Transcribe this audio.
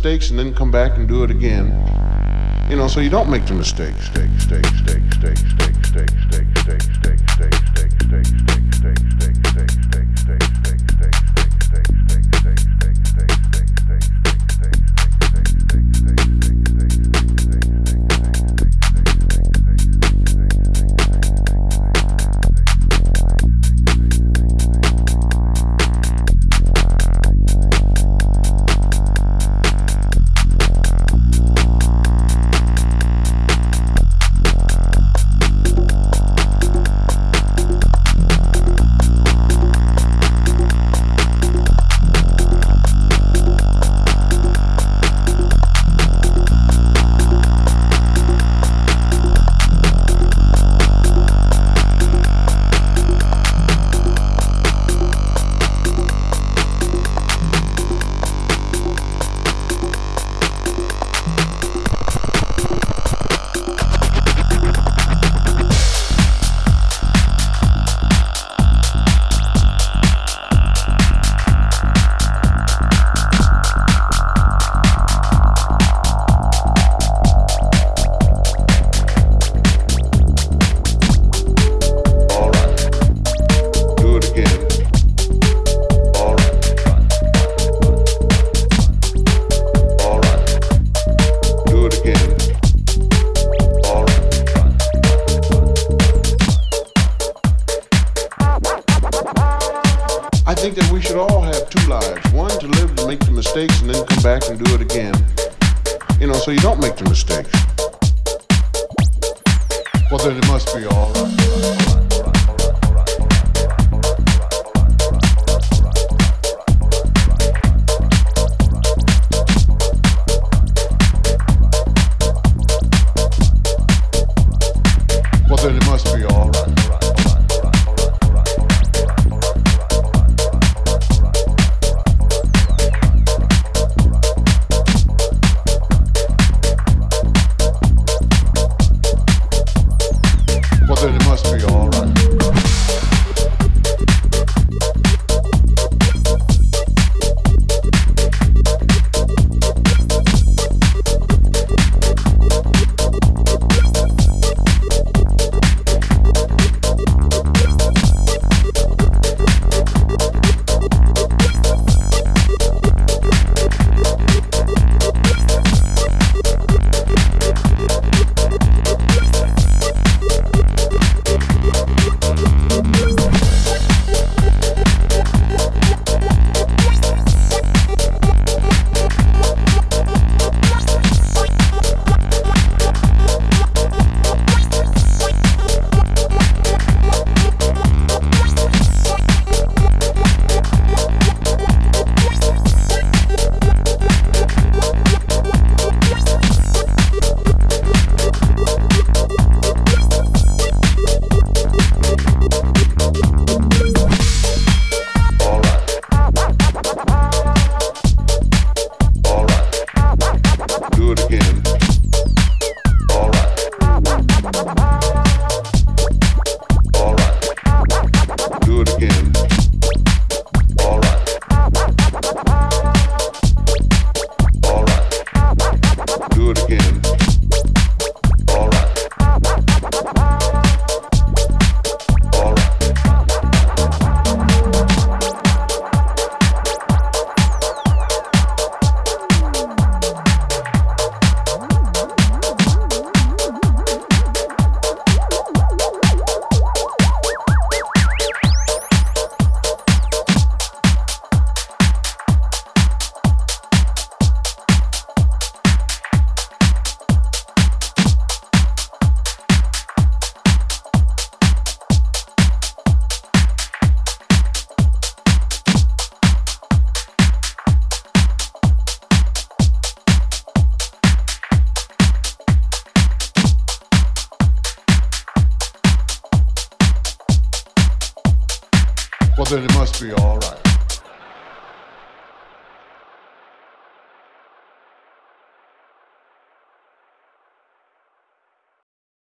mistakes and then come back and do it again. You know, so you don't make the mistakes, mistakes, mistakes.